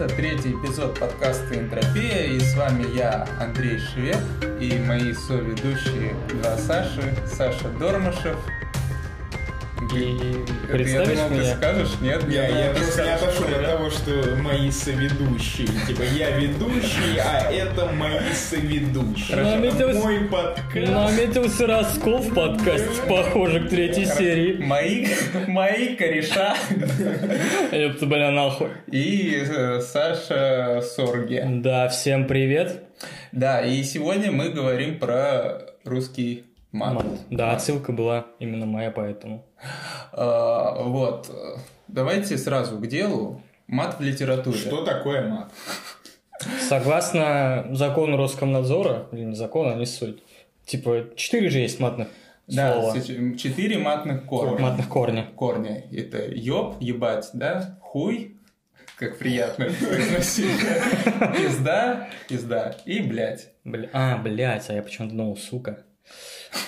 Это третий эпизод подкаста «Энтропия», и с вами я, Андрей Швед, и мои соведущие два Саши, Саша Дормышев. И Это я представишь думал, ты меня? скажешь, нет? Я, я ты просто не отошел от я. того, что мои соведущие. Типа я ведущий, а это мои соведущие. Наметился- Это мой подкаст. Наметился раскол в подкасте, похоже, к третьей серии. Мои, мои кореша Ёпта, бля, нахуй. и э, Саша Сорге. Да, всем привет. Да, и сегодня мы говорим про русский мат. Мат. Да, отсылка была именно моя, поэтому. А, вот. Давайте сразу к делу. Мат в литературе. Что такое мат? Согласно закону Роскомнадзора, или не закону, не суть, типа, четыре же есть матных Да, слова. с- четыре матных корня. Матных корня. Корня. Это ёб, ебать, да? Хуй, как приятно произносить. Пизда, пизда и блядь. Бля... А, блядь, а я почему-то думал, сука.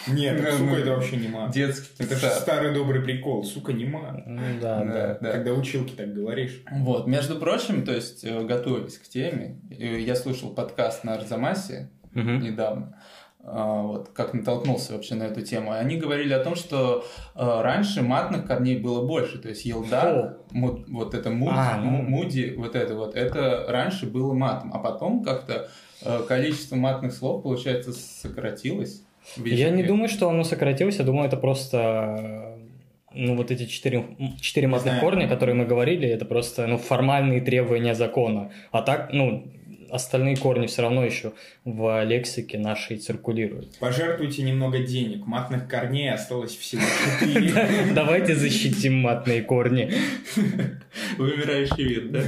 Нет, Ну, сука, ну, это вообще не мат. Детский. Это же старый добрый прикол. Сука, не мат. Ну да, Да, да. да. Когда училки так говоришь. Вот, между прочим, то есть, э, готовясь к теме, я слушал подкаст на Арзамасе Мгм. недавно, а, вот, как натолкнулся вообще на эту тему. Они говорили о том, что э, раньше матных корней было больше, то есть елда, му- вот это муд, А, ну. му- муди, вот это вот, это раньше было матом, а потом как-то э, количество матных слов, получается, сократилось. В Я не думаю, что оно сократилось, я думаю, это просто ну, вот эти четыре, четыре матных корня, которые мы говорили, это просто ну, формальные требования закона. А так, ну, остальные корни все равно еще в лексике нашей циркулируют. Пожертвуйте немного денег. Матных корней осталось всего четыре. Давайте защитим матные корни. Вымирающий вид, да?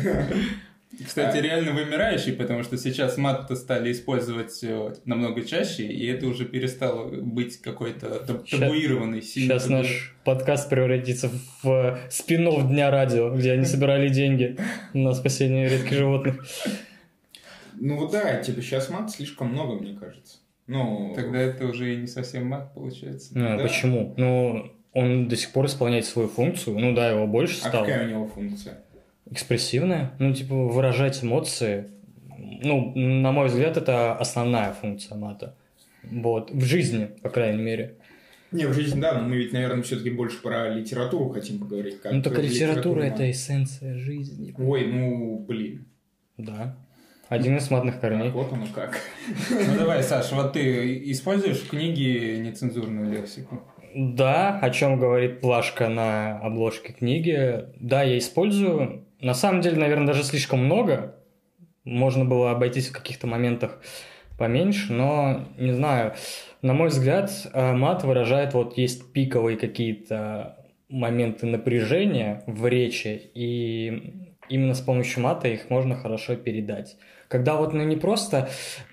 Кстати, реально вымирающий, потому что сейчас мат-то стали использовать э, намного чаще, и это уже перестало быть какой-то таб- Ща- табуированный. сильно Сейчас табу- наш подкаст превратится в спин Дня радио, где они собирали деньги на спасение редких животных. Ну да, типа сейчас мат слишком много, мне кажется. Ну, Тогда это уже и не совсем мат, получается. Ну, Да. Почему? Ну, он до сих пор исполняет свою функцию. Ну да, его больше а стало. какая у него функция? Экспрессивная. Ну, типа, выражать эмоции. Ну, на мой взгляд, это основная функция мата. Вот. В жизни, по крайней мере. Не, в жизни, да, но мы ведь, наверное, все-таки больше про литературу хотим поговорить. Как ну, только литература это эссенция жизни. Ой, ну, блин. Да. Один из матных корней. Так, вот оно как. Ну давай, Саш, вот ты используешь в книге нецензурную лексику? Да, о чем говорит плашка на обложке книги. Да, я использую. На самом деле, наверное, даже слишком много. Можно было обойтись в каких-то моментах поменьше, но не знаю. На мой взгляд, э, мат выражает вот есть пиковые какие-то моменты напряжения в речи, и именно с помощью мата их можно хорошо передать. Когда вот ну, не просто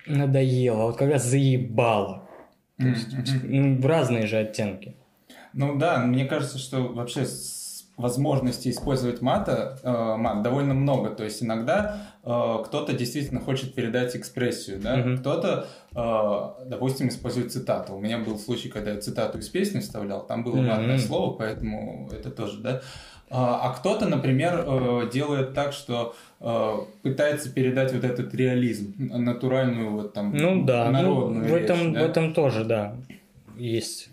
надоело, а вот когда заебало. То есть, ну, разные же оттенки. Ну да, мне кажется, что вообще с возможности использовать мата, э, мат довольно много. То есть иногда э, кто-то действительно хочет передать экспрессию, да? Мгм. Кто-то, э, допустим, использует цитату. У меня был случай, когда я цитату из песни вставлял, там было Мгм. матное слово, поэтому это тоже, да? А а кто-то, например, э, делает так, что э, пытается передать вот этот реализм, натуральную вот там Ну да, ну, народную в, этом, речь, да? в этом тоже, да, есть.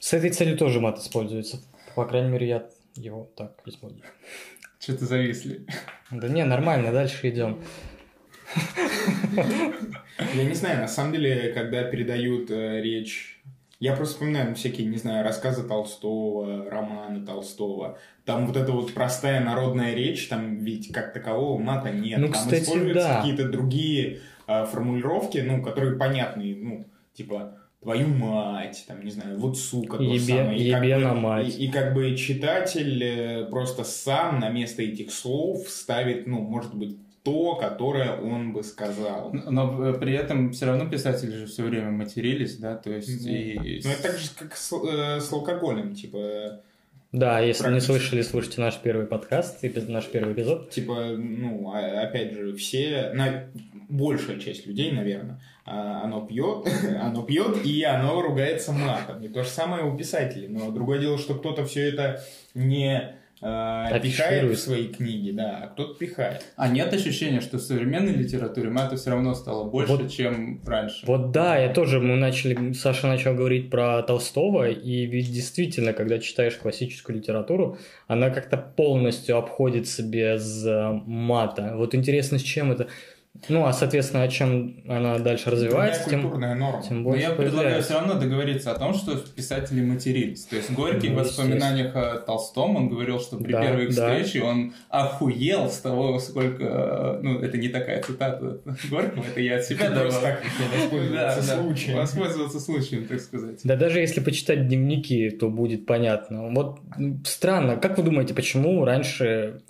С этой целью тоже мат используется. По крайней мере, я его так использую. Что-то зависли. Да не, нормально, дальше идем. Я не знаю, на самом деле, когда передают э, речь... Я просто вспоминаю ну, всякие, не знаю, рассказы Толстого, романы Толстого. Там вот эта вот простая народная речь, там ведь как такового мата нет. Ну, там кстати, используются да. какие-то другие э, формулировки, ну, которые понятны, ну, типа твою мать, там, не знаю, вот сука, то Ебе- самое. И как ебе бы- на мать. И, и как бы читатель э, просто сам на место этих слов ставит, ну, может быть, то, которое он бы сказал. Но э, при этом все равно писатели же все время матерились, да, то есть и... Ну, это так же, как с, э, с алкоголем, типа, Да, если не слышали, слушайте наш первый подкаст, наш первый эпизод. типа, ну, а- опять же, все, на, большая часть людей, наверное, оно пьет, оно пьет, и оно ругается матом. И то же самое у писателей. Но другое дело, что кто-то все это не э, пихает в свои книги, да, а кто-то пихает. А нет ощущения, что в современной литературе мата все равно стало больше, вот, чем раньше? Вот да, я тоже, мы начали, Саша начал говорить про Толстого, и ведь действительно, когда читаешь классическую литературу, она как-то полностью обходится без э, мата. Вот интересно, с чем это... Ну, а, соответственно, о чем она дальше развивается, тем, норма. тем больше Но я предлагаю все равно договориться о том, что писатели матерились. То есть Горький ну, в воспоминаниях о Толстом, он говорил, что при да, первой их да. встрече он охуел с того, сколько... Ну, это не такая цитата Горького, это я от себя давал. так воспользоваться случаем. Воспользоваться случаем, так сказать. Да даже если почитать дневники, то будет понятно. Вот странно, как вы думаете, почему раньше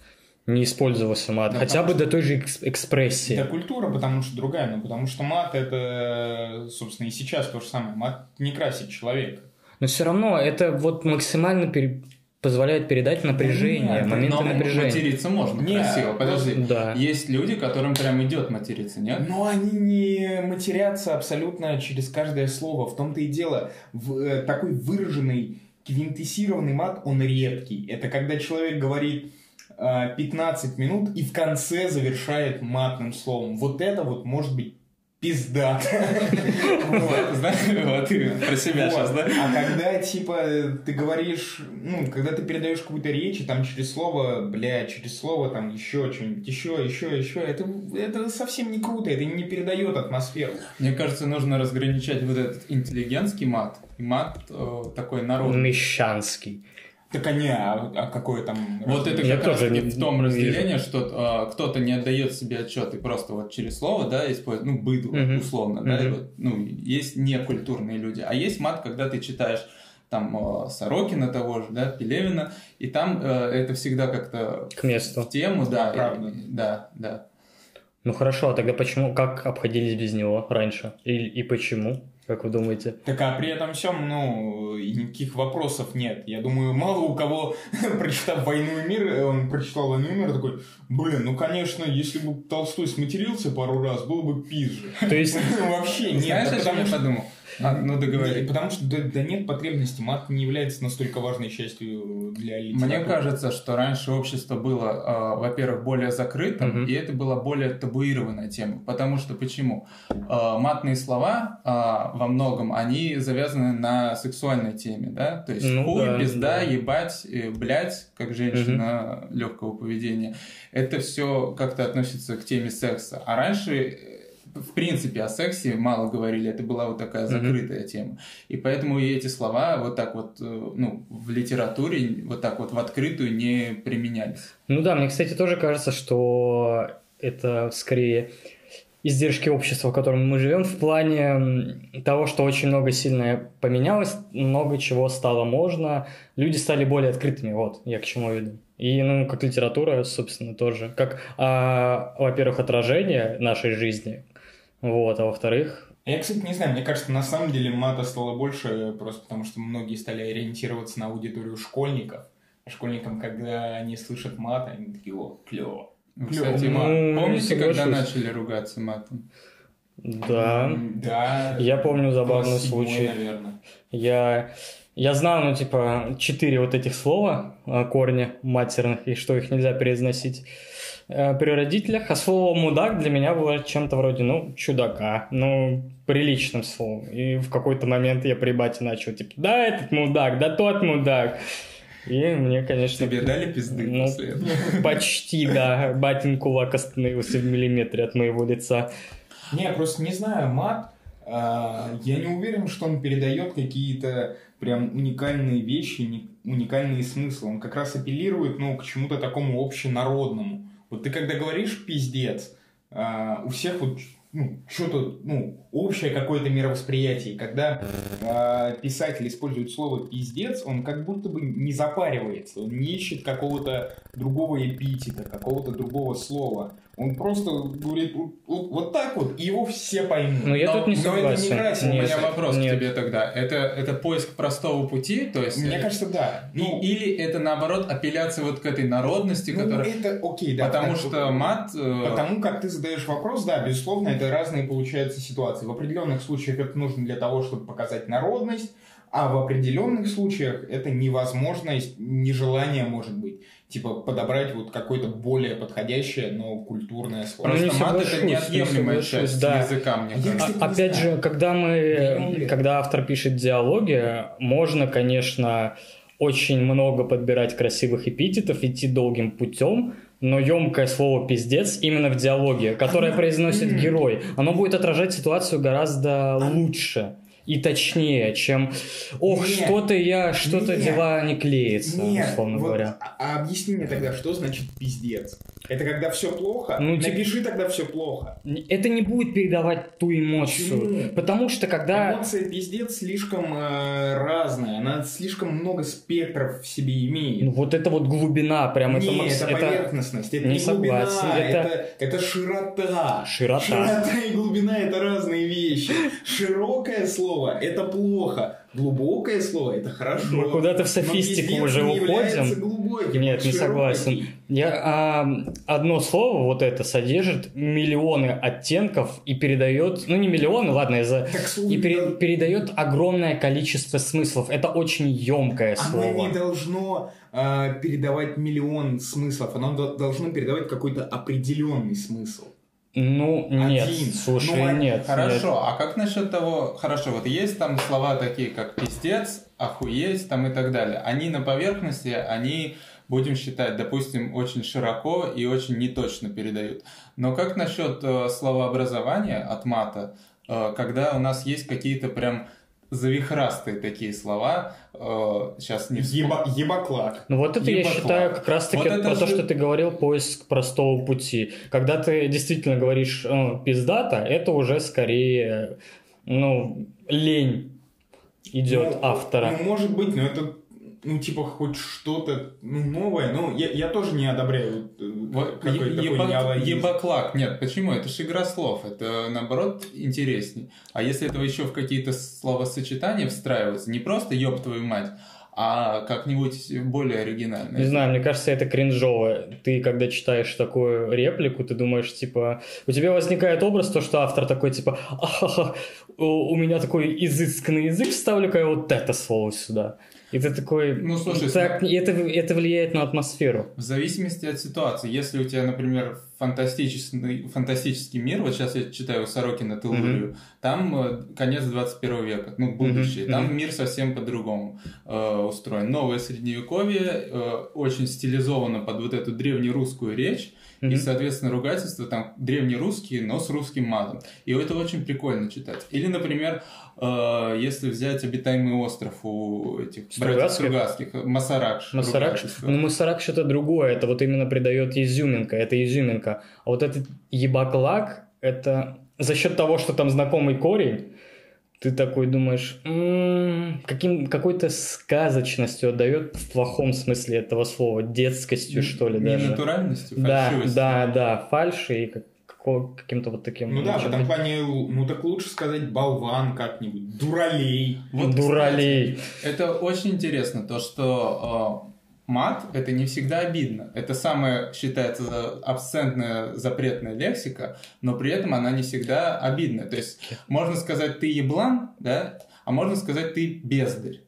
не использовался мат, да, хотя бы что... до той же экспрессии. Да, культура, потому что другая, ну потому что мат это, собственно, и сейчас то же самое. Мат не красит человека. Но все равно это вот максимально пере... позволяет передать напряжение, нет, моменты но напряжения. Материться можно нет, красиво, подожди. Да. Есть люди, которым прям идет материться, нет? Но они не матерятся абсолютно через каждое слово. В том-то и дело, в, э, такой выраженный, квинтессированный мат, он редкий. Это когда человек говорит 15 минут и в конце завершает матным словом. Вот это вот может быть пизда. Вот, про себя сейчас, да? А когда, типа, ты говоришь, ну, когда ты передаешь какую-то речь, и там через слово, бля, через слово, там, еще что-нибудь, еще, еще, еще, это, это совсем не круто, это не передает атмосферу. Мне кажется, нужно разграничать вот этот интеллигентский мат и мат э, такой народный. Мещанский. Так они, а, а какое там... Вот это как раз не в том разделении, что а, кто-то не отдает себе отчет и просто вот через слово, да, использует, ну, быдло, угу. условно, угу. да, и вот, ну, есть некультурные люди, а есть мат, когда ты читаешь там а, Сорокина того же, да, Пелевина, и там а, это всегда как-то... К месту. В тему, да. Правда. И, да, да. Ну хорошо, а тогда почему, как обходились без него раньше? И, и почему? Как вы думаете? Так а при этом всем, ну, никаких вопросов нет. Я думаю, мало у кого, прочитав «Войну и мир», он прочитал «Войну и мир», такой, блин, ну, конечно, если бы Толстой сматерился пару раз, было бы пизже. То есть... Вообще нет. Знаешь, о чем я подумал? А, ну, договори. Потому что да, да нет потребности. Мат не является настолько важной частью для литературы. Мне кажется, что раньше общество было, э, во-первых, более закрытым, угу. и это была более табуированная тема. Потому что почему? Э, матные слова э, во многом, они завязаны на сексуальной теме, да? То есть ну, хуй, да, пизда, да. ебать, э, блять, как женщина угу. легкого поведения. Это все как-то относится к теме секса. А раньше в принципе о сексе мало говорили, это была вот такая закрытая mm-hmm. тема. И поэтому и эти слова вот так вот, э, ну, в литературе вот так вот в открытую не применялись. Ну да, мне, кстати, тоже кажется, что это скорее издержки общества, в котором мы живем, в плане того, что очень много сильно поменялось, много чего стало можно, люди стали более открытыми, вот, я к чему веду. И, ну, как литература, собственно, тоже. Как, а, во-первых, отражение нашей жизни, вот, а во-вторых... Я, кстати, не знаю, мне кажется, на самом деле мата стало больше просто потому, что многие стали ориентироваться на аудиторию школьников. А школьникам, когда они слышат мат, они такие, о, клево. Кстати, ну, помните, когда начали ругаться матом? Да. Да. Я помню забавный случай. наверное. Я я знаю, ну, типа, четыре вот этих слова, а, корня матерных, и что их нельзя переизносить э, при родителях. А слово «мудак» для меня было чем-то вроде, ну, чудака, ну, приличным словом. И в какой-то момент я при бате начал, типа, да, этот мудак, да тот мудак. И мне, конечно... Тебе дали пизды ну, после этого? Почти, да. Батин кулак остановился в миллиметре от моего лица. Не, просто не знаю, мат, а, я не уверен, что он передает какие-то прям уникальные вещи, уникальные смыслы. Он как раз апеллирует, ну, к чему-то такому общенародному. Вот ты когда говоришь «пиздец», а, у всех вот ну, что-то, ну, общее какое-то мировосприятие. Когда э, писатель использует слово «пиздец», он как будто бы не запаривается, он не ищет какого-то другого эпитета, какого-то другого слова. Он просто говорит вот, так вот, и его все поймут. Но я но, тут не согласен. Но это не красит. У меня вопрос Нет. к тебе тогда. Это, это поиск простого пути? То есть, Мне кажется, да. И, ну, или это, наоборот, апелляция вот к этой народности, ну, которая... это окей, да. Потому что мат... Э... Потому как ты задаешь вопрос, да, безусловно, это разные получаются ситуации. В определенных случаях это нужно для того, чтобы показать народность, а в определенных случаях это невозможность, нежелание может быть. типа подобрать вот какое-то более подходящее, но культурное слово. Просто не мат это не неотъемлемая соглашусь, часть да. языка, мне Я, кажется. кстати, А- не Опять знаю. же, когда не мы, когда автор пишет диалоги, можно, конечно, очень много подбирать красивых эпитетов, идти долгим путем, но емкое слово «пиздец» именно в диалоге, которое произносит герой, оно будет отражать ситуацию гораздо лучше и точнее, чем «Ох, Нет. что-то я, что-то Нет. дела не клеится», Нет, условно вот, говоря. а- а объясни мне тогда, что значит пиздец? Это когда все плохо? Ну, типа- Напиши тогда все плохо. Это не будет передавать ту эмоцию, Почему? потому что когда... Эмоция пиздец слишком э, разная, она слишком много спектров в себе имеет. Ну, вот это вот глубина, прям это... не, макс- это, поверхностность, это не не, глубина, согласен, это- это... Это, широта. Широта. Широта и глубина это разные вещи. Широкое слово это плохо, глубокое слово это хорошо. Мы куда-то в софистику уже не уходим. глубоким, Нет, не широкий. согласен. Я, а, одно слово, вот это, содержит миллионы оттенков и передает, ну не миллионы, ладно, из-за... Слово И пере- передает огромное количество смыслов. Это очень емкое Оно слово. не должно э, передавать миллион смыслов, оно до- должно передавать какой-то определенный смысл. Ну, нет, Один. слушай, Ну, нет. Хорошо, нет. а как насчет того, хорошо, вот есть там слова такие, как пиздец, охуеть там и так далее. Они на поверхности, они, будем считать, допустим, очень широко и очень неточно передают. Но как насчет э, словообразования от мата, э, когда у нас есть какие-то прям завихрастые такие слова, сейчас не вспом- Еба, ебаклак. Ну вот это я Еботва. считаю как раз-таки Вот это про то, же- что ты говорил, поиск простого пути. Когда ты действительно говоришь э, пиздата, это уже скорее, ну, лень идет Ну, автора. Ну, может быть, но это, ну, типа, хоть что-то ну, новое. Ну, я, я тоже не одобряю э, Вот какой е- такой ебаклак. Нет, почему? Это же игра слов. Это, наоборот, интересней. А если этого еще в какие-то словосочетания встраиваться, не просто ёб твою мать, а как-нибудь более оригинально. Не знаю, мне кажется, это кринжово. Ты, когда читаешь такую реплику, ты думаешь, типа, у тебя возникает образ, то, что автор такой, типа, «Ахаха, у у меня такой изысканный язык, вставлю-ка я вот это слово сюда. И ты такой, Ну, слушай, так, это, это влияет на атмосферу. В зависимости от ситуации. Если у тебя, например, фантастический, фантастический мир, вот сейчас я читаю Сорокина Телурию, там э, конец 21 века, ну, будущее, Мгм, там мир совсем по-другому э, устроен. Новое средневековье, э, очень стилизовано под вот эту древнерусскую речь, и, Мгм. соответственно, ругательства там древнерусские, но с русским матом. И это очень прикольно читать. Или, например, э, если взять обитаемый остров у этих братьев Стругацких? Стругацких, Масаракш. Масарак, ругательство. ну Масарак что-то другое, это вот именно придает изюминка, это изюминка. А вот этот ебаклак, это за счет того, что там знакомый корень, ты такой думаешь, «М, каким, какой-то сказочностью отдает в плохом смысле этого слова, детскостью, что ли, Не даже. натуральностью, Да, фальшивостью. да, да, фальши и как- каким-то вот таким... Ну да, в этом плане, ну так лучше сказать болван как-нибудь, дуралей. Вот, Дуралей. кстати, это очень интересно, то, что э, мат это не всегда обидно. Это самая, считается, абсцентная запретная лексика, но при этом она не всегда обидная. То есть можно сказать ты еблан, да, а можно сказать ты бездарь.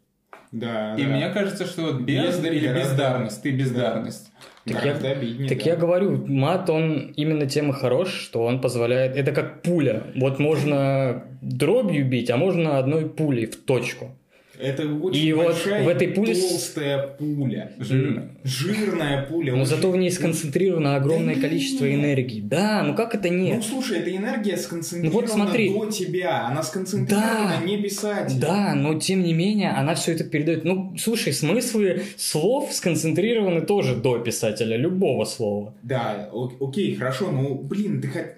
Да, И да. мне кажется, что вот бездарь Бездарь или гораздо- бездарность, ты бездарность. Так Гораздо обиднее, Так да. я говорю, мат, он именно тем и хорош, что он позволяет... Это как пуля. Вот можно дробью бить, а можно одной пулей в точку. Это очень И вот большая в этой пуле толстая пуля. Жирная. Жирная пуля. Но очень- зато в ней сконцентрировано огромное Да количество нет. энергии. Да, ну как это Ну, нет? слушай, эта энергия сконцентрирована Ну вот смотри. до тебя. Она сконцентрирована Да. не писатель. Да, но тем не менее она все это передает. Ну, слушай, смыслы слов сконцентрированы тоже до писателя, любого слова. Да, окей, хорошо, ну, блин, ты хот-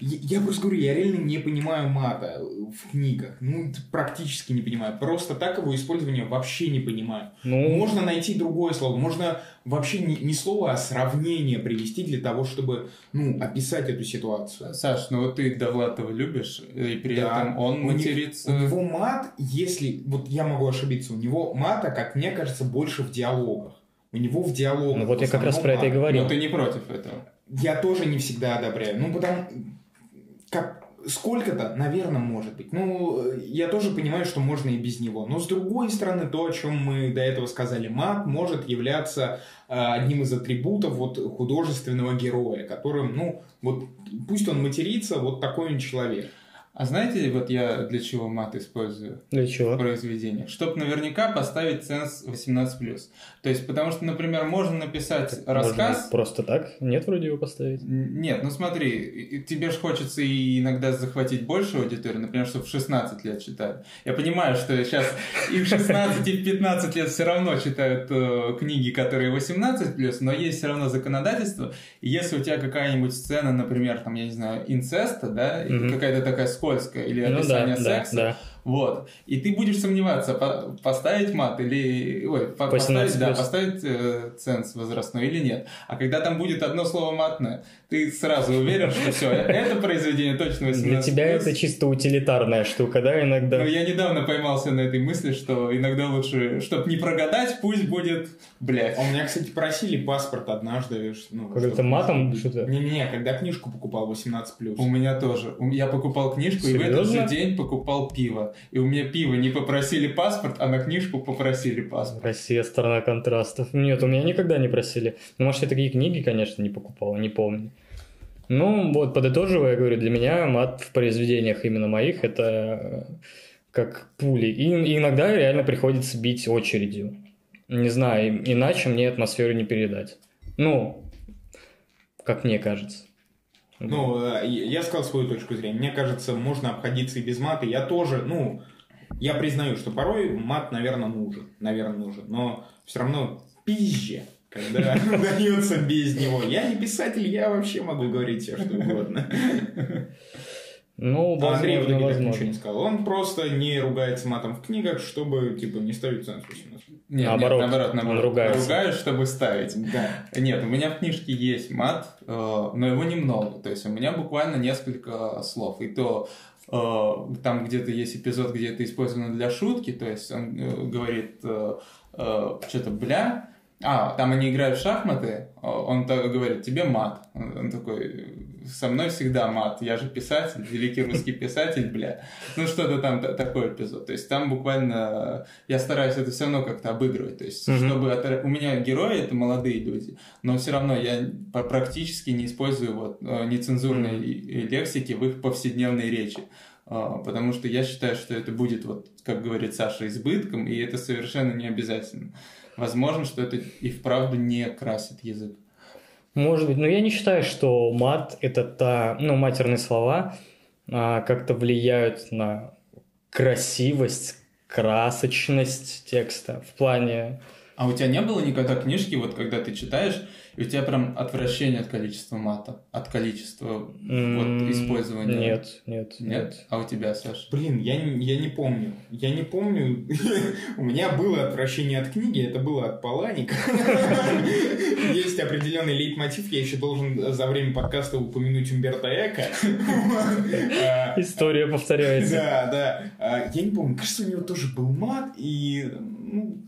Я просто говорю, я реально не понимаю мата в книгах. Ну, практически не понимаю. Просто так его использование вообще не понимаю. Ну, Можно найти другое слово, можно вообще не, не слово, а сравнение привести для того, чтобы, ну, описать эту ситуацию. Саш, ну вот ты Довлатова любишь, и при Да. этом он У них- матерится... У него мат, если, вот я могу ошибиться, у него мата, как мне кажется, больше в диалогах. У него в диалогах. ну вот я как раз про это и говорил. Но ты не против этого. Я тоже не всегда одобряю. Ну, потому как сколько-то, наверное, может быть. Ну, я тоже понимаю, что можно и без него. Но с другой стороны, то, о чем мы до этого сказали, мат может являться э, одним из атрибутов вот художественного героя, которым, ну, вот пусть он матерится, вот такой он человек. А знаете, вот я для чего мат использую? Для чего? В произведениях. Чтобы наверняка поставить ценз 18+. То есть, потому что, например, можно написать Так рассказ... Можно просто так? Нет вроде его поставить? Нет, ну смотри, тебе же хочется и иногда захватить больше аудиторию, например, чтобы в 16 лет читали. Я понимаю, что сейчас и в 16, и в 15 лет все равно читают э, книги, которые 18+, но есть все равно законодательство. И если у тебя какая-нибудь сцена, например, там, я не знаю, инцеста, да, Мгм. какая-то такая скользкая, или Ну да, описание да, секса, да. Вот. И ты будешь сомневаться, по- поставить мат или... Ой, по- 18+. поставить, да, поставить э, ценз возрастной или нет. А когда там будет одно слово матное, ты сразу уверен, что все, это произведение точно 18+. Для тебя это чисто утилитарная штука, да, иногда? Но я недавно поймался на этой мысли, что иногда лучше, чтобы не прогадать, пусть будет, блядь. А у меня, кстати, просили паспорт однажды. Ну, чтобы- матом что-то? Не-не-не, когда книжку покупал 18+. У меня тоже. Я покупал книжку и в этот Серьезно? же день покупал пиво. И у меня пиво не попросили паспорт, а на книжку попросили паспорт. Россия страна контрастов. Нет, у меня никогда не просили. Ну, может, я такие книги, конечно, не покупал, не помню. Ну, вот, подытоживая, я говорю, для меня мат в произведениях именно моих это э, как пули. И, иногда реально приходится бить очередью. Не знаю, иначе мне атмосферу не передать. Ну, как мне кажется. Ну, э, я сказал свою точку зрения. Мне кажется, можно обходиться и без мата. Я тоже, ну, я признаю, что порой мат, наверное, нужен. Наверное, нужен. Но все равно пизже, когда удается без него. Я не писатель, я вообще могу говорить все, что угодно. Ну, А Андрей в возможно, итоге так ничего возможно. не сказал. Он просто не ругается матом в книгах, чтобы, типа, не ставить ценз 18. Нет, Наоборот, нет, наоборот, наоборот. ругается. Ругаюсь, чтобы ставить. Да. Нет, у меня в книжке есть мат, э, но его немного. То есть у меня буквально несколько слов. И то э, там где-то есть эпизод, где это использовано для шутки. То есть он э, говорит что-то бля. А, там они играют в шахматы, он так говорит, тебе мат. Он такой, со мной всегда мат, я же писатель, великий русский писатель, бля. Ну, что-то там та- такой эпизод. То есть там буквально, я стараюсь это все равно как-то обыгрывать. То есть, Мгм. чтобы отра- у меня герои это молодые люди, но все равно я практически не использую вот э, нецензурной и- и лексики в их повседневной речи. А, Потому что я считаю, что это будет, вот, как говорит Саша, избытком, и это совершенно не обязательно. Возможно, что это и вправду не красит язык. Может быть, но я не считаю, что мат это та, ну, матерные слова а, как-то влияют на красивость, красочность текста в плане... А у тебя не было никогда книжки, вот когда ты читаешь, и у тебя прям отвращение от количества мата, от количества м, вот использования? Нет, нет, Нет? нет. А у тебя, Саша? Блин, я, не- я не помню. Я не помню. У меня было отвращение от книги, это было от Паланика. Есть определенный лейтмотив, я еще должен за время подкаста упомянуть Умберто Эко. А, История повторяется. Да, да. А, Я не помню, кажется, у него тоже был мат, и, ну,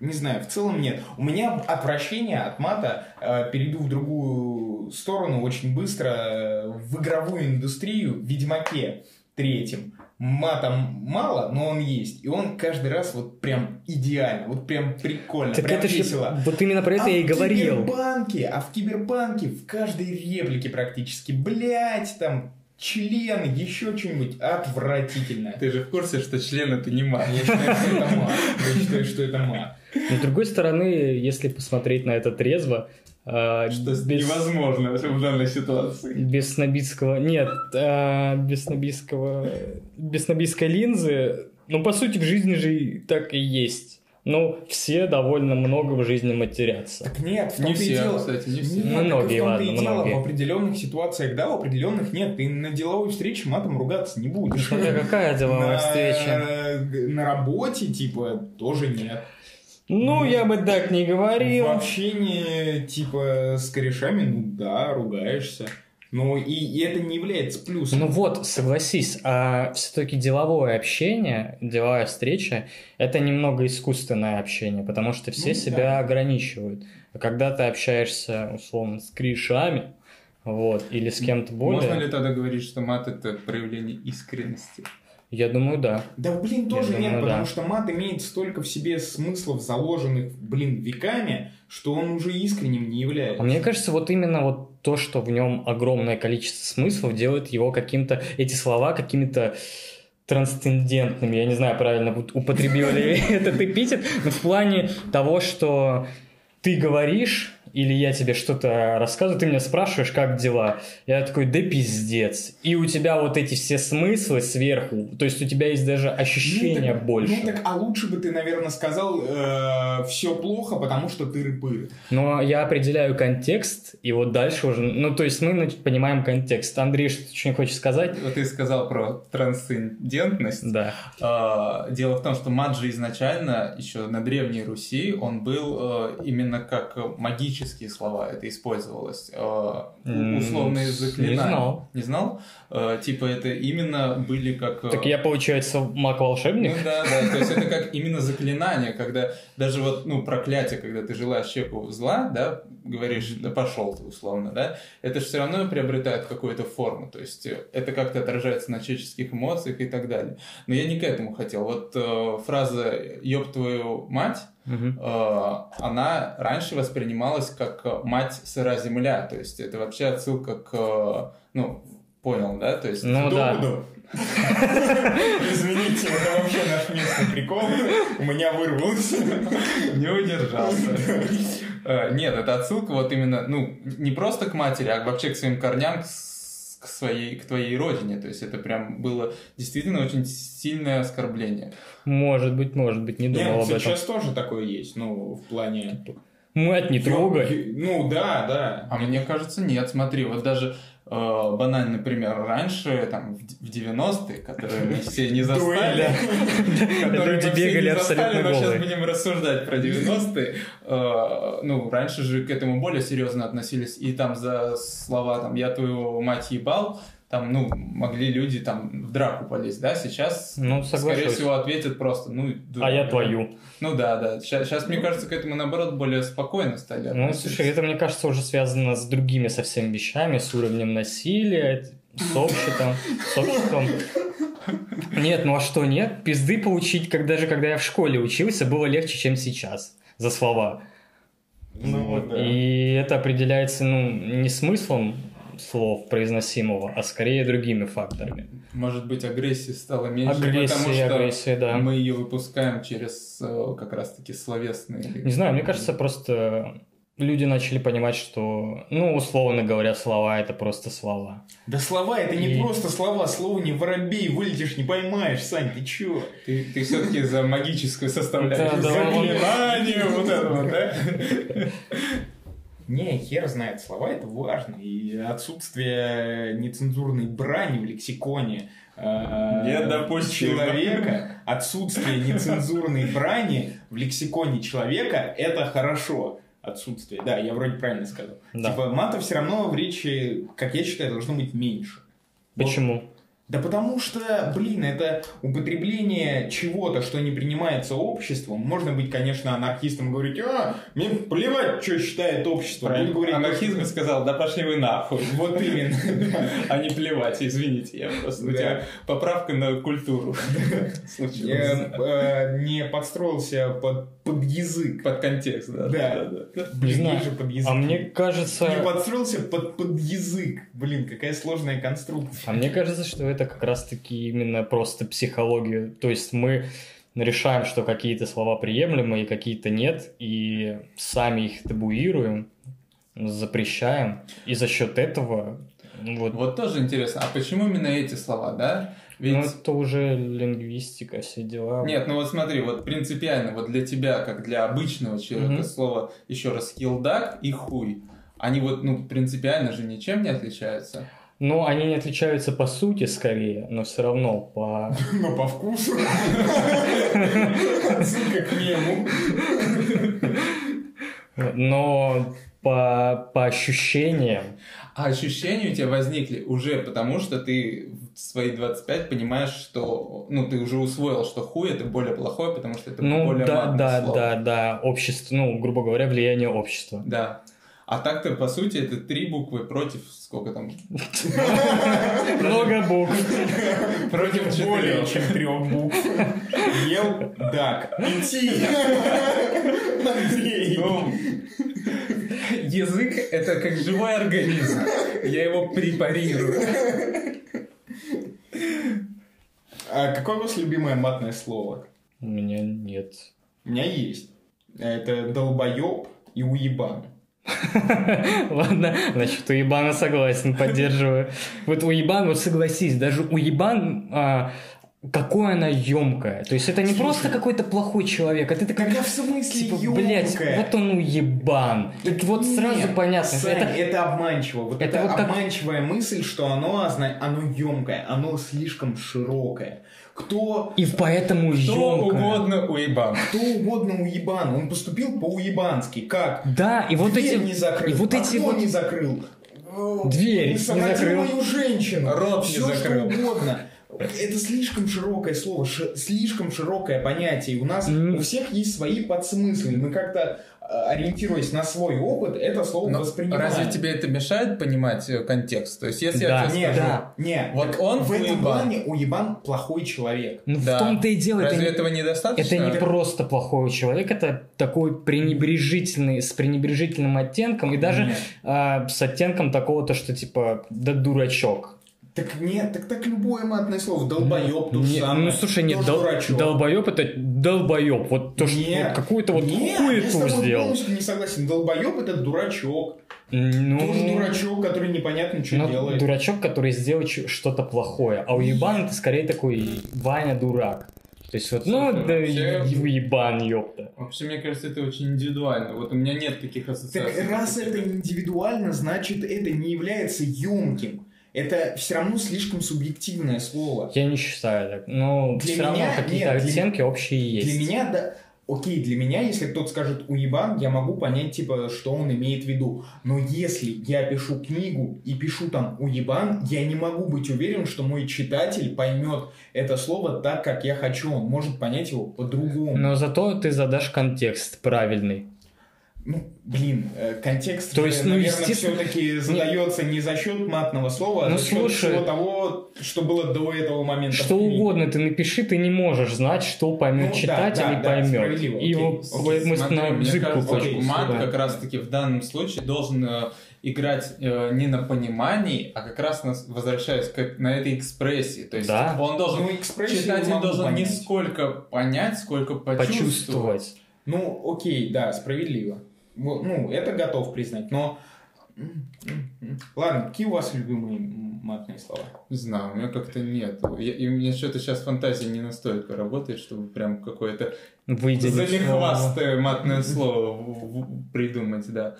не знаю, в целом нет. У меня отвращение от мата, э, перейду в другую сторону очень быстро, э, в игровую индустрию, в Ведьмаке третьем. Матом мало, но он есть. И он каждый раз вот прям идеально, вот прям прикольно, Так прям это же... весело. Вот именно про это а я и в говорил. Кибербанке, а в Кибербанке в каждой реплике практически, блять, там, член, еще что-нибудь отвратительно. Ты же в курсе, что член это не мат? Я считаю, что это мат. Я считаю, что это мат. Но с другой стороны, если посмотреть на это трезво, а, Что без, невозможно в данной ситуации. без снобистского... Нет, а, без снобистского... Без снобистской линзы, ну, по сути, в жизни же так и есть. Ну, все довольно много в жизни матерятся. Так нет, в Не том-то и все, дело. кстати, не все. Нет, многие, ладно, и дело. многие. В определенных ситуациях да, в определенных нет. Ты на деловой встрече матом ругаться не будешь. Какая деловая На- встреча. На работе, типа, тоже нет. Ну, я бы так не говорил. В общении, типа, с корешами, ну да, ругаешься. Но и, и это не является плюсом. Ну вот, согласись, а все-таки деловое общение, деловая встреча, это немного искусственное общение, потому что все Ну, себя да. ограничивают. А когда ты общаешься, условно, с корешами, Вот, или с кем-то более. Можно ли тогда говорить, что мат это проявление искренности? Я думаю, да. Да, блин, тоже Я нет, думаю, потому да. что мат имеет столько в себе смыслов, заложенных, блин, веками, что он уже искренним не является. А мне кажется, вот именно вот то, что в нем огромное количество смыслов, делает его каким-то, эти слова какими-то трансцендентными. Я не знаю, правильно употребил ли этот эпитет, но в плане того, что ты говоришь, или я тебе что-то рассказываю, ты меня спрашиваешь, как дела. Я такой, да пиздец. И у тебя вот эти все смыслы сверху, то есть у тебя есть даже ощущение ну, так, больше. Ну так, а лучше бы ты, наверное, сказал все плохо, потому что ты рыбы. Но я определяю контекст, и вот дальше уже... Ну, то есть мы понимаем контекст. Андрей что-то хочешь сказать? Вот ты сказал про трансцендентность. Да. А, Дело в том, что маджи изначально, еще на Древней Руси, он был э, именно как магический магические слова это использовалось. М, условные не заклинания. знал. Не знал? Э, Типа это именно были как... э, Так я, получается, маг-волшебник? Ну да, да, то есть это как именно заклинание, когда даже вот, ну, проклятие, когда ты желаешь человеку зла, да, говоришь, да пошел ты, условно, да, это же все равно приобретает какую-то форму, то есть это как-то отражается на человеческих эмоциях и так далее. Но я не к этому хотел. Вот э, фраза «ёб твою мать», Э, она раньше воспринималась как э, мать сыра земля, то есть это вообще отсылка к, э, ну, понял, да, то есть... Ну да. Извините, это вообще наш местный прикол. У меня вырвался. Не удержался. Нет, это отсылка вот именно, ну, не просто к матери, а вообще к своим корням, к к своей, к твоей родине. То есть это прям было действительно очень сильное оскорбление. Может быть, может быть, не Нет, думал об кстати, этом. сейчас тоже такое есть, ну, в плане... Мать, не трогай. Ну, да, да. А мне кажется, нет. Смотри, вот даже банальный пример. Раньше, там, в д- в 90-е, которые мы все не застали, которые Люди мы все бегали не застали, но сейчас будем рассуждать про 90-е. Э, Ну, раньше же к этому более серьезно относились. И там за слова, там, я твою мать ебал, там, ну, могли люди там в драку полезть, да? Сейчас, Ну, скорее соглашусь. всего, ответят просто, ну, дурак, А я да. твою. Ну да, да. Сейчас, мне кажется, к этому, наоборот, более спокойно стали Ну, относиться. слушай, это, мне кажется, уже связано с другими совсем вещами, с уровнем насилия, с обществом. С обществом. Нет, ну а что нет? Пизды получить, как даже когда я в школе учился, было легче, чем сейчас. За слова. Ну, вот, да. И это определяется, ну, не смыслом слов произносимого, а скорее другими факторами. Может быть, агрессии стало меньше, Агрессия, потому что агрессия, да. мы ее выпускаем через э, как раз-таки словесные... Не знаю, мне кажется, просто люди начали понимать, что, ну, условно говоря, слова это просто слова. Да слова, это не И- просто слова. Слово не воробей, вылетишь, не поймаешь, Сань, ты чё? Ты, ты все-таки за магическую составляющую. Заклинание, вот это вот, да? Не, хер знает, слова это важно. И отсутствие нецензурной брани в лексиконе э, Недопустимо. человека, отсутствие нецензурной брани в лексиконе человека это хорошо. Отсутствие. Да, я вроде правильно сказал. Да. Типа мата все равно в речи, как я считаю, должно быть меньше. Вот Почему? Да потому что, блин, это употребление чего-то, что не принимается обществом. Можно быть, конечно, анархистом и говорить, а, мне плевать, что считает общество. Буду говорить, Анархизм сказал, да пошли вы нахуй. Вот именно. А не плевать, извините, я просто... У тебя поправка на культуру э, не подстроился под, под язык. Под контекст, да. Да. да. Блин, есть же под язык. А мне кажется... Не подстроился под, под язык. Блин, какая сложная конструкция. А мне кажется, что это как раз-таки именно просто психология. То есть мы решаем, что какие-то слова приемлемы и какие-то нет, и сами их табуируем, запрещаем, и за счет этого ну, вот, Вот тоже интересно, а почему именно эти слова, да? Ведь... ну, это уже лингвистика, все дела. Нет, ну вот смотри, вот принципиально, вот для тебя, как для обычного человека, Мгм. слово, еще раз, хилдак и хуй, они вот, ну, принципиально же ничем не отличаются. Ну, они не отличаются по сути скорее, но все равно по... Но по вкусу. Отсылка к мему. Но по, по ощущениям. А ощущения у тебя возникли уже потому, что ты в свои 25 понимаешь, что, ну, ты уже усвоил, что хуй это более плохое, потому что это Ну, более да, матное да, слово. да, да, общество, ну, грубо говоря, влияние общества. Да. А так-то, по сути, это три буквы против сколько там? Много букв. Против более чем трех букв. Ел дак. Идти. Андрей. Язык — это как живой организм. Я его препарирую. А какое у вас любимое матное слово? У меня нет. У меня есть. Это долбоеб и уебан. Ладно, значит, уебана согласен, поддерживаю. Вот уебан, вот согласись, даже уебан, а, какое она емкая. То есть это не просто какой-то плохой человек, а ты такой, Когда в смысле типа, ёмкая? блядь, вот он уебан. Это вот сразу Нет, понятно. Сань, это это... обманчиво. Вот это это, вот как- обманчивая мысль, что оно, оно емкое, оно слишком широкое. Кто, И поэтому Что емкая. угодно уебан. кто угодно уебан, он поступил по-уебански. Как? Да, и вот Дверь эти... не закрыл, и вот эти окно вот... не закрыл. Дверь не закрыл. мою женщину. Рот не Всё, закрыл. что угодно. Это слишком широкое слово, ши- слишком широкое понятие. И у нас М. у всех есть свои подсмыслы. Мы как-то э, ориентируясь на свой опыт, это слово Но воспринимаем. разве тебе это мешает понимать э, контекст? То есть, если Да. я тебе Нет, скажу, да, нет. Вот Так он в этом уебан. плане уебан плохой человек. Ну, да, в том-то и дело. разве это не- этого недостаточно? Это не просто плохой человек, это такой пренебрежительный, с пренебрежительным оттенком, и даже Нет. а, с оттенком такого-то, что типа, да дурачок. Так нет, так так любое матное слово. Долбоеб, то же Не- самое. ну слушай, нет, дол- долбоеб это долбоеб. Вот то, что вот какую-то вот я хуету тобой сделал. полностью не согласен. Долбоеб это дурачок. Ну, Тоже дурачок, который непонятно, что ну, делает. дурачок, который сделал ч- что-то плохое. А уебан это скорее такой Ваня дурак. То есть вот, ну, да уебан, ёпта. Вообще, мне кажется, это очень индивидуально. Вот у меня нет таких Так ассоциаций. раз это индивидуально, значит это не является емким. Это все равно слишком субъективное слово. Я не считаю так. Но Для все равно меня- какие-то нет, для- оттенки общие есть. Для меня, да, окей, для меня, если кто-то скажет уебан, я могу понять, типа, что он имеет в виду. Но если я пишу книгу и пишу там уебан, я не могу быть уверен, что мой читатель поймет это слово так, как я хочу. Он может понять его по-другому. Но зато ты задашь контекст правильный. Ну, блин, э, контекст, То есть, ну, наверное, естественно- все-таки задается не за счет матного слова, а Ну, за счет слушай. всего того, что было до этого момента. Что угодно ты напиши, ты не можешь знать, что поймет Ну, да, читатель да, и да, поймет. справедливо, И окей, окей, мы Смотри, на мне язык кажется, мат да. как раз-таки в данном случае должен э, играть э, не на понимании, а как раз на, возвращаясь к, на этой экспрессии. То есть Да. он должен, Ну, читатель должен не понять. сколько понять, сколько почувствовать. почувствовать. Ну, окей, да, справедливо. Вот, Ну, это готов признать, но... Ладно, какие у вас любимые матные слова? Не знаю, у меня как-то нет. Я- и у меня что-то сейчас фантазия не настолько работает, чтобы прям какое-то Выделить слово. залихвастое матное слово придумать, да.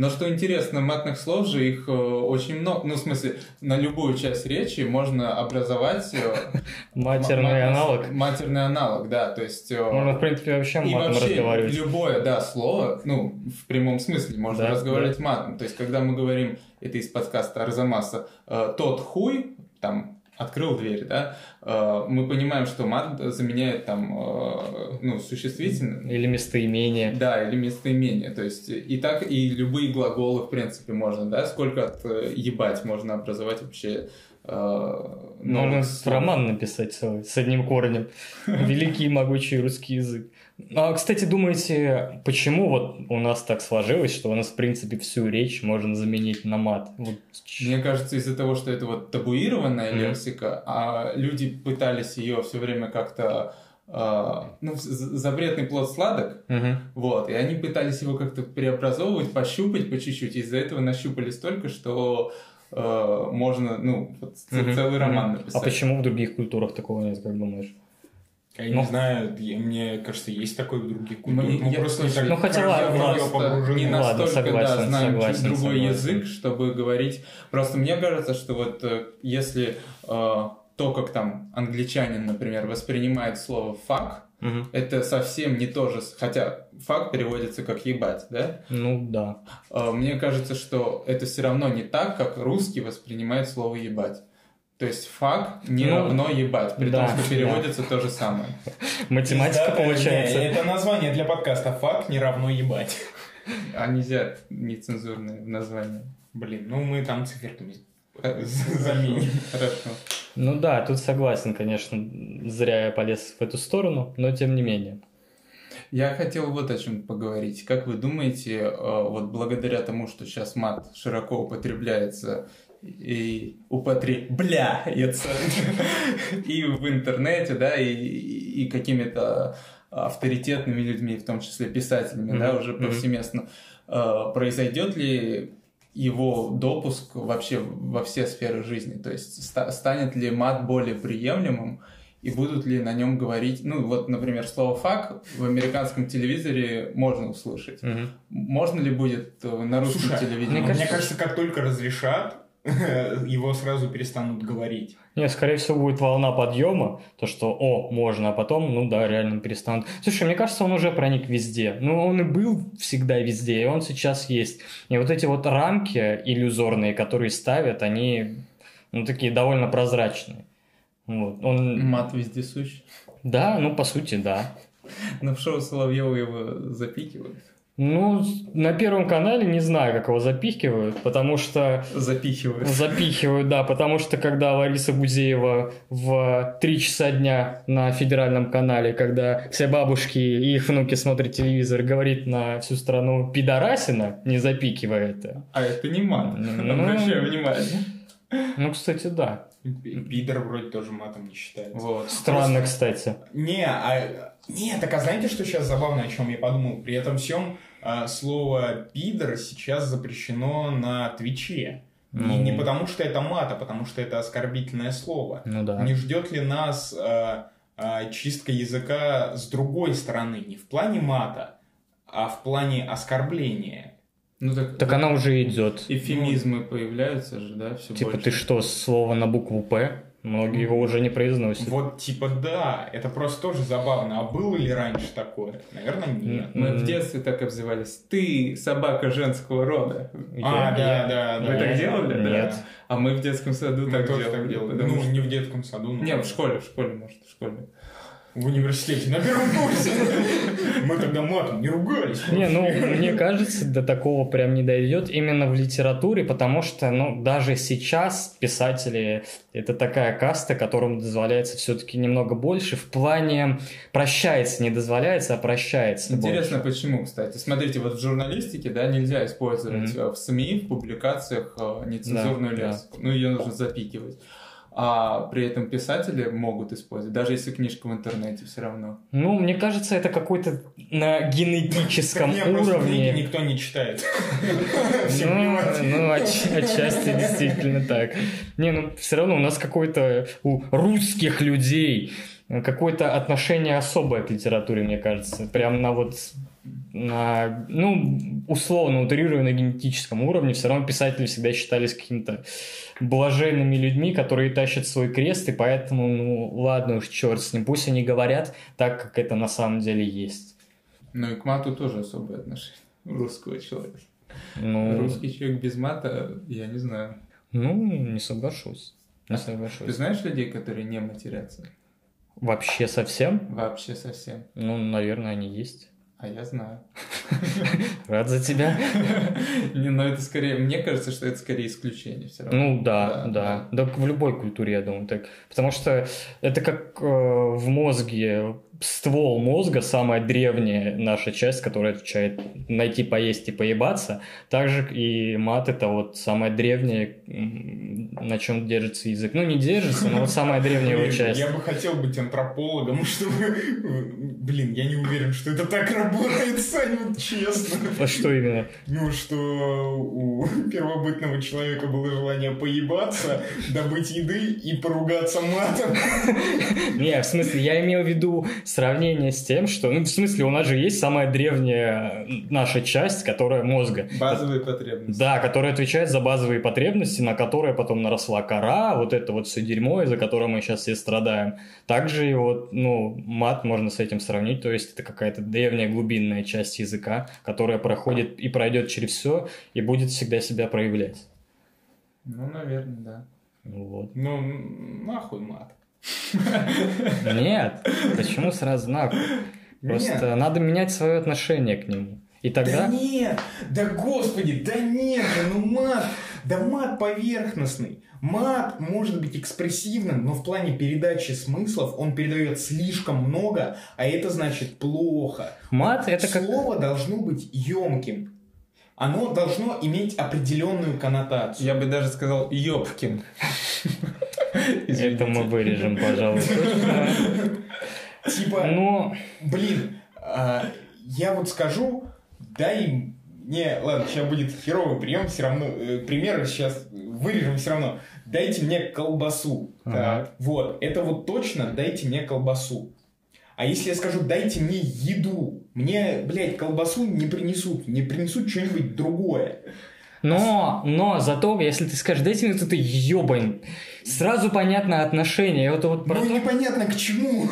Но что интересно, матных слов же их э, очень много. Ну, в смысле, на любую часть речи можно образовать э, Матерный ма- ма- аналог. Матерный аналог, да. То есть... э, Можно, в принципе, вообще матом разговаривать. любое, да, слово, ну, в прямом смысле можно разговаривать матом. То есть, когда мы говорим, это из подкаста Арзамаса, тот хуй, там, открыл дверь, да, э, мы понимаем, что мат заменяет там, э, ну, существительное, Или местоимение. да, или местоимение. То есть и так, и любые глаголы, в принципе, можно, да? Сколько от э, ебать можно образовать вообще э, Можно новых слов? роман написать целый, с одним корнем. Великий и могучий русский язык. А, кстати, думаете, почему вот у нас так сложилось, что у нас, в принципе, всю речь можно заменить на мат? Вот Мне кажется, из-за того, что это вот табуированная Мгм. лексика, а люди пытались ее все время как-то э, ну, запретный плод сладок, Мгм. вот, и они пытались его как-то преобразовывать, пощупать по чуть-чуть, из-за этого нащупали столько, что э, можно, ну, вот Мгм. целый роман Мгм. написать. А почему в других культурах такого нет, как думаешь? Я Ну. не знаю, я- мне кажется, есть такое в других культурах. Мне- Мы я просто так ну, хотя ладно, погружены. не Ну, ладно, настолько, да, согласен, знаем чуть согласен, другой согласен. язык, чтобы говорить. Просто мне кажется, что вот э, если э, то, как там англичанин, например, воспринимает слово «фак», Мгм. это совсем не то же, хотя «фак» переводится как «ебать», да? Ну да. Э, Мне кажется, что это все равно не так, как русский воспринимает слово «ебать». То есть «фак» не Ну, равно «ебать», при да, том, что переводится то же самое. Математика Да, получается. не, Это название для подкаста «Фак не равно ебать». А нельзя нецензурные в названии. Блин, ну мы там циферками заменим. Хорошо. Ну да, тут согласен, конечно, зря я полез в эту сторону, но тем не менее. Я хотел вот о чем поговорить. Как вы думаете, э, вот благодаря тому, что сейчас мат широко употребляется и употребляется и в интернете, да, и, и какими-то авторитетными людьми, в том числе писателями, mm-hmm. да, уже повсеместно, mm-hmm. произойдет ли его допуск вообще во все сферы жизни? То есть станет ли мат более приемлемым? и будут ли на нем говорить, ну вот, например, слово «фак» в американском телевизоре можно услышать. Угу. Можно ли будет э, на русском Слушай, телевидении? Мне кажется, мне кажется, как только разрешат, его сразу перестанут говорить. Не, скорее всего, будет волна подъема, то, что, о, можно, а потом, ну да, реально перестанут. Слушай, мне кажется, он уже проник везде. Ну, он и был всегда везде, и он сейчас есть. И вот эти вот рамки иллюзорные, которые ставят, они, ну, такие довольно прозрачные. Вот. Он... Мат вездесущ. Да, ну, по сути, да. Но в шоу Соловьева его запикивают. Ну, на Первом канале не знаю, как его запихивают, потому что... Запихивают. Запихивают, да, потому что когда Лариса Гузеева в 3 часа дня на Федеральном канале, когда все бабушки и их внуки смотрят телевизор, говорит на всю страну «пидорасина», не запикивая это. А это не мат, ну, обращаю внимание. Ну, кстати, да. Пидор вроде тоже матом не считается. Вот. Странно, Просто... кстати. Не, а... Не, так а знаете, что сейчас забавно, о чем я подумал? При этом всем а, слово пидор сейчас запрещено на Твиче. Ну... И не потому, что это мат, а потому, что это оскорбительное слово. Ну да. Не ждет ли нас а, а, чистка языка с другой стороны? Не в плане мата, а в плане оскорбления. Ну, так, так она уже идет. Эфемизмы ну, появляются же, да, все Типа больше. ты что, слово на букву П? Многие его уже не произносят. Вот, типа, да, это просто тоже забавно. А было ли раньше такое? Наверное, нет. Мы в детстве так обзывались. Ты собака женского рода. А, да, да, да. Вы так делали? Нет. А мы в детском саду мы так тоже делали. Так делали. Ну, не в детском саду. Не, в школе, в школе, может, в школе в университете на первом курсе. Мы тогда матом не ругались. Не, ну, мне кажется, до такого прям не дойдет именно в литературе, потому что, ну, даже сейчас писатели — это такая каста, которым дозволяется все-таки немного больше. В плане прощается, не дозволяется, а прощается Интересно, больше. почему, кстати. Смотрите, вот в журналистике, да, нельзя использовать mm-hmm. в СМИ, в публикациях э, нецензурную да, лексику. Да. Ну, ее нужно запикивать а при этом писатели могут использовать, даже если книжка в интернете все равно. Ну, мне кажется, это какой-то на генетическом уровне. никто не читает. Ну, ну отчасти действительно так. Не, ну все равно у нас какой-то у русских людей какое-то отношение особое к литературе, мне кажется. Прям на вот на, ну, условно утрирую на генетическом уровне, все равно писатели всегда считались какими-то блаженными людьми, которые тащат свой крест, и поэтому, ну, ладно уж, черт с ним, пусть они говорят так, как это на самом деле есть. Ну и к мату тоже особое отношение русского человека. Ну... Русский человек без мата, я не знаю. Ну, не соглашусь. Не соглашусь. Ты знаешь людей, которые не матерятся? Вообще совсем? Вообще совсем. Ну, наверное, они есть. А я знаю. Рад за тебя. Не, но это скорее, мне кажется, что это скорее исключение все равно. Ну да, да. Да, в любой культуре, я думаю, так. Потому что это как э, в мозге ствол мозга, самая древняя наша часть, которая отвечает найти, поесть и поебаться. Также и мат это вот самая древняя, на чем держится язык. Ну, не держится, но вот самая древняя его часть. Я бы хотел быть антропологом, чтобы... Блин, я не уверен, что это так работает, Саня, честно. А что именно? Ну, что у первобытного человека было желание поебаться, добыть еды и поругаться матом. Не, в смысле, я имел в виду сравнение с тем, что, ну, в смысле, у нас же есть самая древняя наша часть, которая мозга. Базовые потребности. Да, которая отвечает за базовые потребности, на которые потом наросла кора, вот это вот все дерьмо, из-за которого мы сейчас все страдаем. Также и вот, ну, мат можно с этим сравнить, то есть это какая-то древняя глубинная часть языка, которая проходит и пройдет через все и будет всегда себя проявлять. Ну, наверное, да. Вот. Ну, нахуй мат. Нет, почему сразу нахуй? Просто надо менять свое отношение к нему. И тогда... Да нет, да господи, да нет, ну мат, да мат поверхностный. Мат может быть экспрессивным, но в плане передачи смыслов он передает слишком много, а это значит плохо. Мат это как... Слово должно быть емким. Оно должно иметь определенную коннотацию. Я бы даже сказал ёбким. Это мы вырежем, пожалуй. Типа, Ну, блин, а, я вот скажу, дай мне, ладно, сейчас будет херовый прием, все равно, э, примеры сейчас вырежем все равно. Дайте мне колбасу. Ага. Вот, это вот точно дайте мне колбасу. А если я скажу, дайте мне еду, мне, блядь, колбасу не принесут, не принесут что-нибудь другое. но, но зато, если ты скажешь, дайте мне тут ебань, сразу понятно отношение. И вот, вот про Ну, то- непонятно к чему.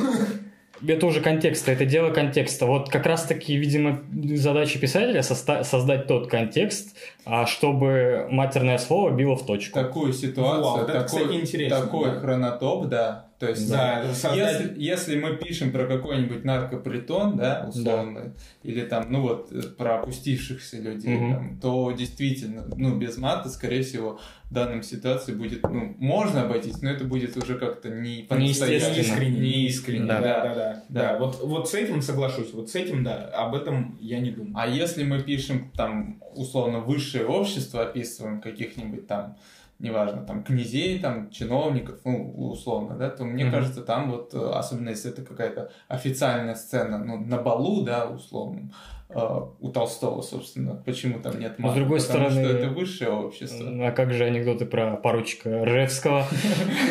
Это уже контекста, это дело контекста. Вот как раз-таки, видимо, задача писателя соста- создать тот контекст, а чтобы матерное слово било в точку. Такую ситуацию, Вау, это, такой, кстати, интересно, такой да. хронотоп, да. То есть, Да, да, создать- если, если мы пишем про какой-нибудь наркопритон, да, условно, или там, ну вот, э, про опустившихся людей, Мгм. там, то действительно, ну, без мата, скорее всего, в данном ситуации будет, ну, можно обойтись, но это будет уже как-то не по-настоящему. Неестественно. Не искренне, Да. да. да, да, Да. да. Вот, вот с этим соглашусь, вот с этим, да, об этом я не думаю. А если мы пишем там условно высшее общество, описываем каких-нибудь там, неважно, там князей, там чиновников, ну, условно, да, то мне Мгм. кажется, там вот, э, особенно если это какая-то официальная сцена, ну, на балу, да, условно, э, у Толстого, собственно, почему там нет Но с мата? другой Потому стороны- что это высшее общество. А как же анекдоты про поручика Ржевского?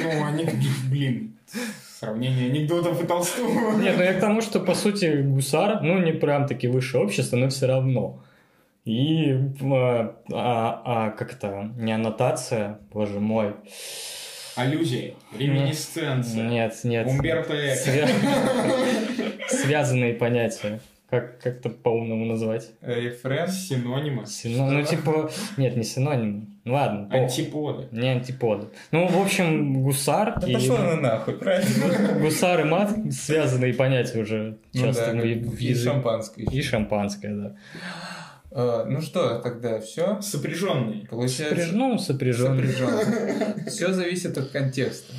Ну, они, блин, сравнение анекдотов и Толстого. Нет, ну я к тому, что, по сути, гусар, ну, не прям таки высшее общество, но все равно. И, а, а, а, как это, не аннотация, боже мой. Аллюзия, реминисценция, Нет, нет. Умберто. Свя- Связанные понятия. Как, как это по-умному назвать? Рефрен. Синонимы, Сино- Ну, типа... Нет, не синоним. Ну, ладно. антиподы. Не антиподы. Ну, в общем, гусар Да и... пошла она нахуй, правильно? Гусар и мат связанные понятия уже Ну часто да, в и в и шампанское. И шампанское, да. Э, Ну что, тогда все? Сопряженные. Получается, Сопряж- Ну, сопряжен. Все зависит от контекста.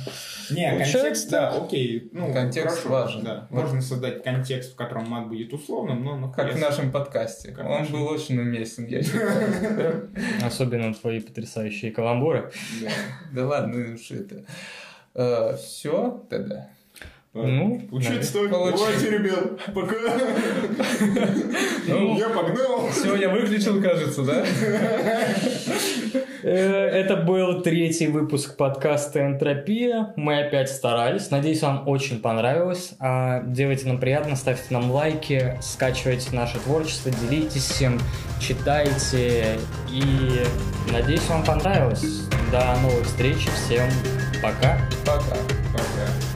Не, Получается, контекст, да, окей. Ну, Контекст хорошо, важен. Да. Вот. Можно создать контекст, в котором мат будет условным, но... ну, Как в нашем подкасте. Как Он нашем. был очень уместен, я считаю. Особенно твои потрясающие каламбуры. Да. Да ладно, ну уж это. Все тогда. Ну, Учиться Давайте, ребят, пока. Ну, Я погнал. Все, я выключил, кажется, да? Э, Это был третий выпуск подкаста «Энтропия». Мы опять старались. Надеюсь, вам очень понравилось. А, Делайте нам приятно, ставьте нам лайки, скачивайте наше творчество, делитесь им, читайте. И надеюсь, вам понравилось. До новых встреч. Всем пока. Пока. Пока.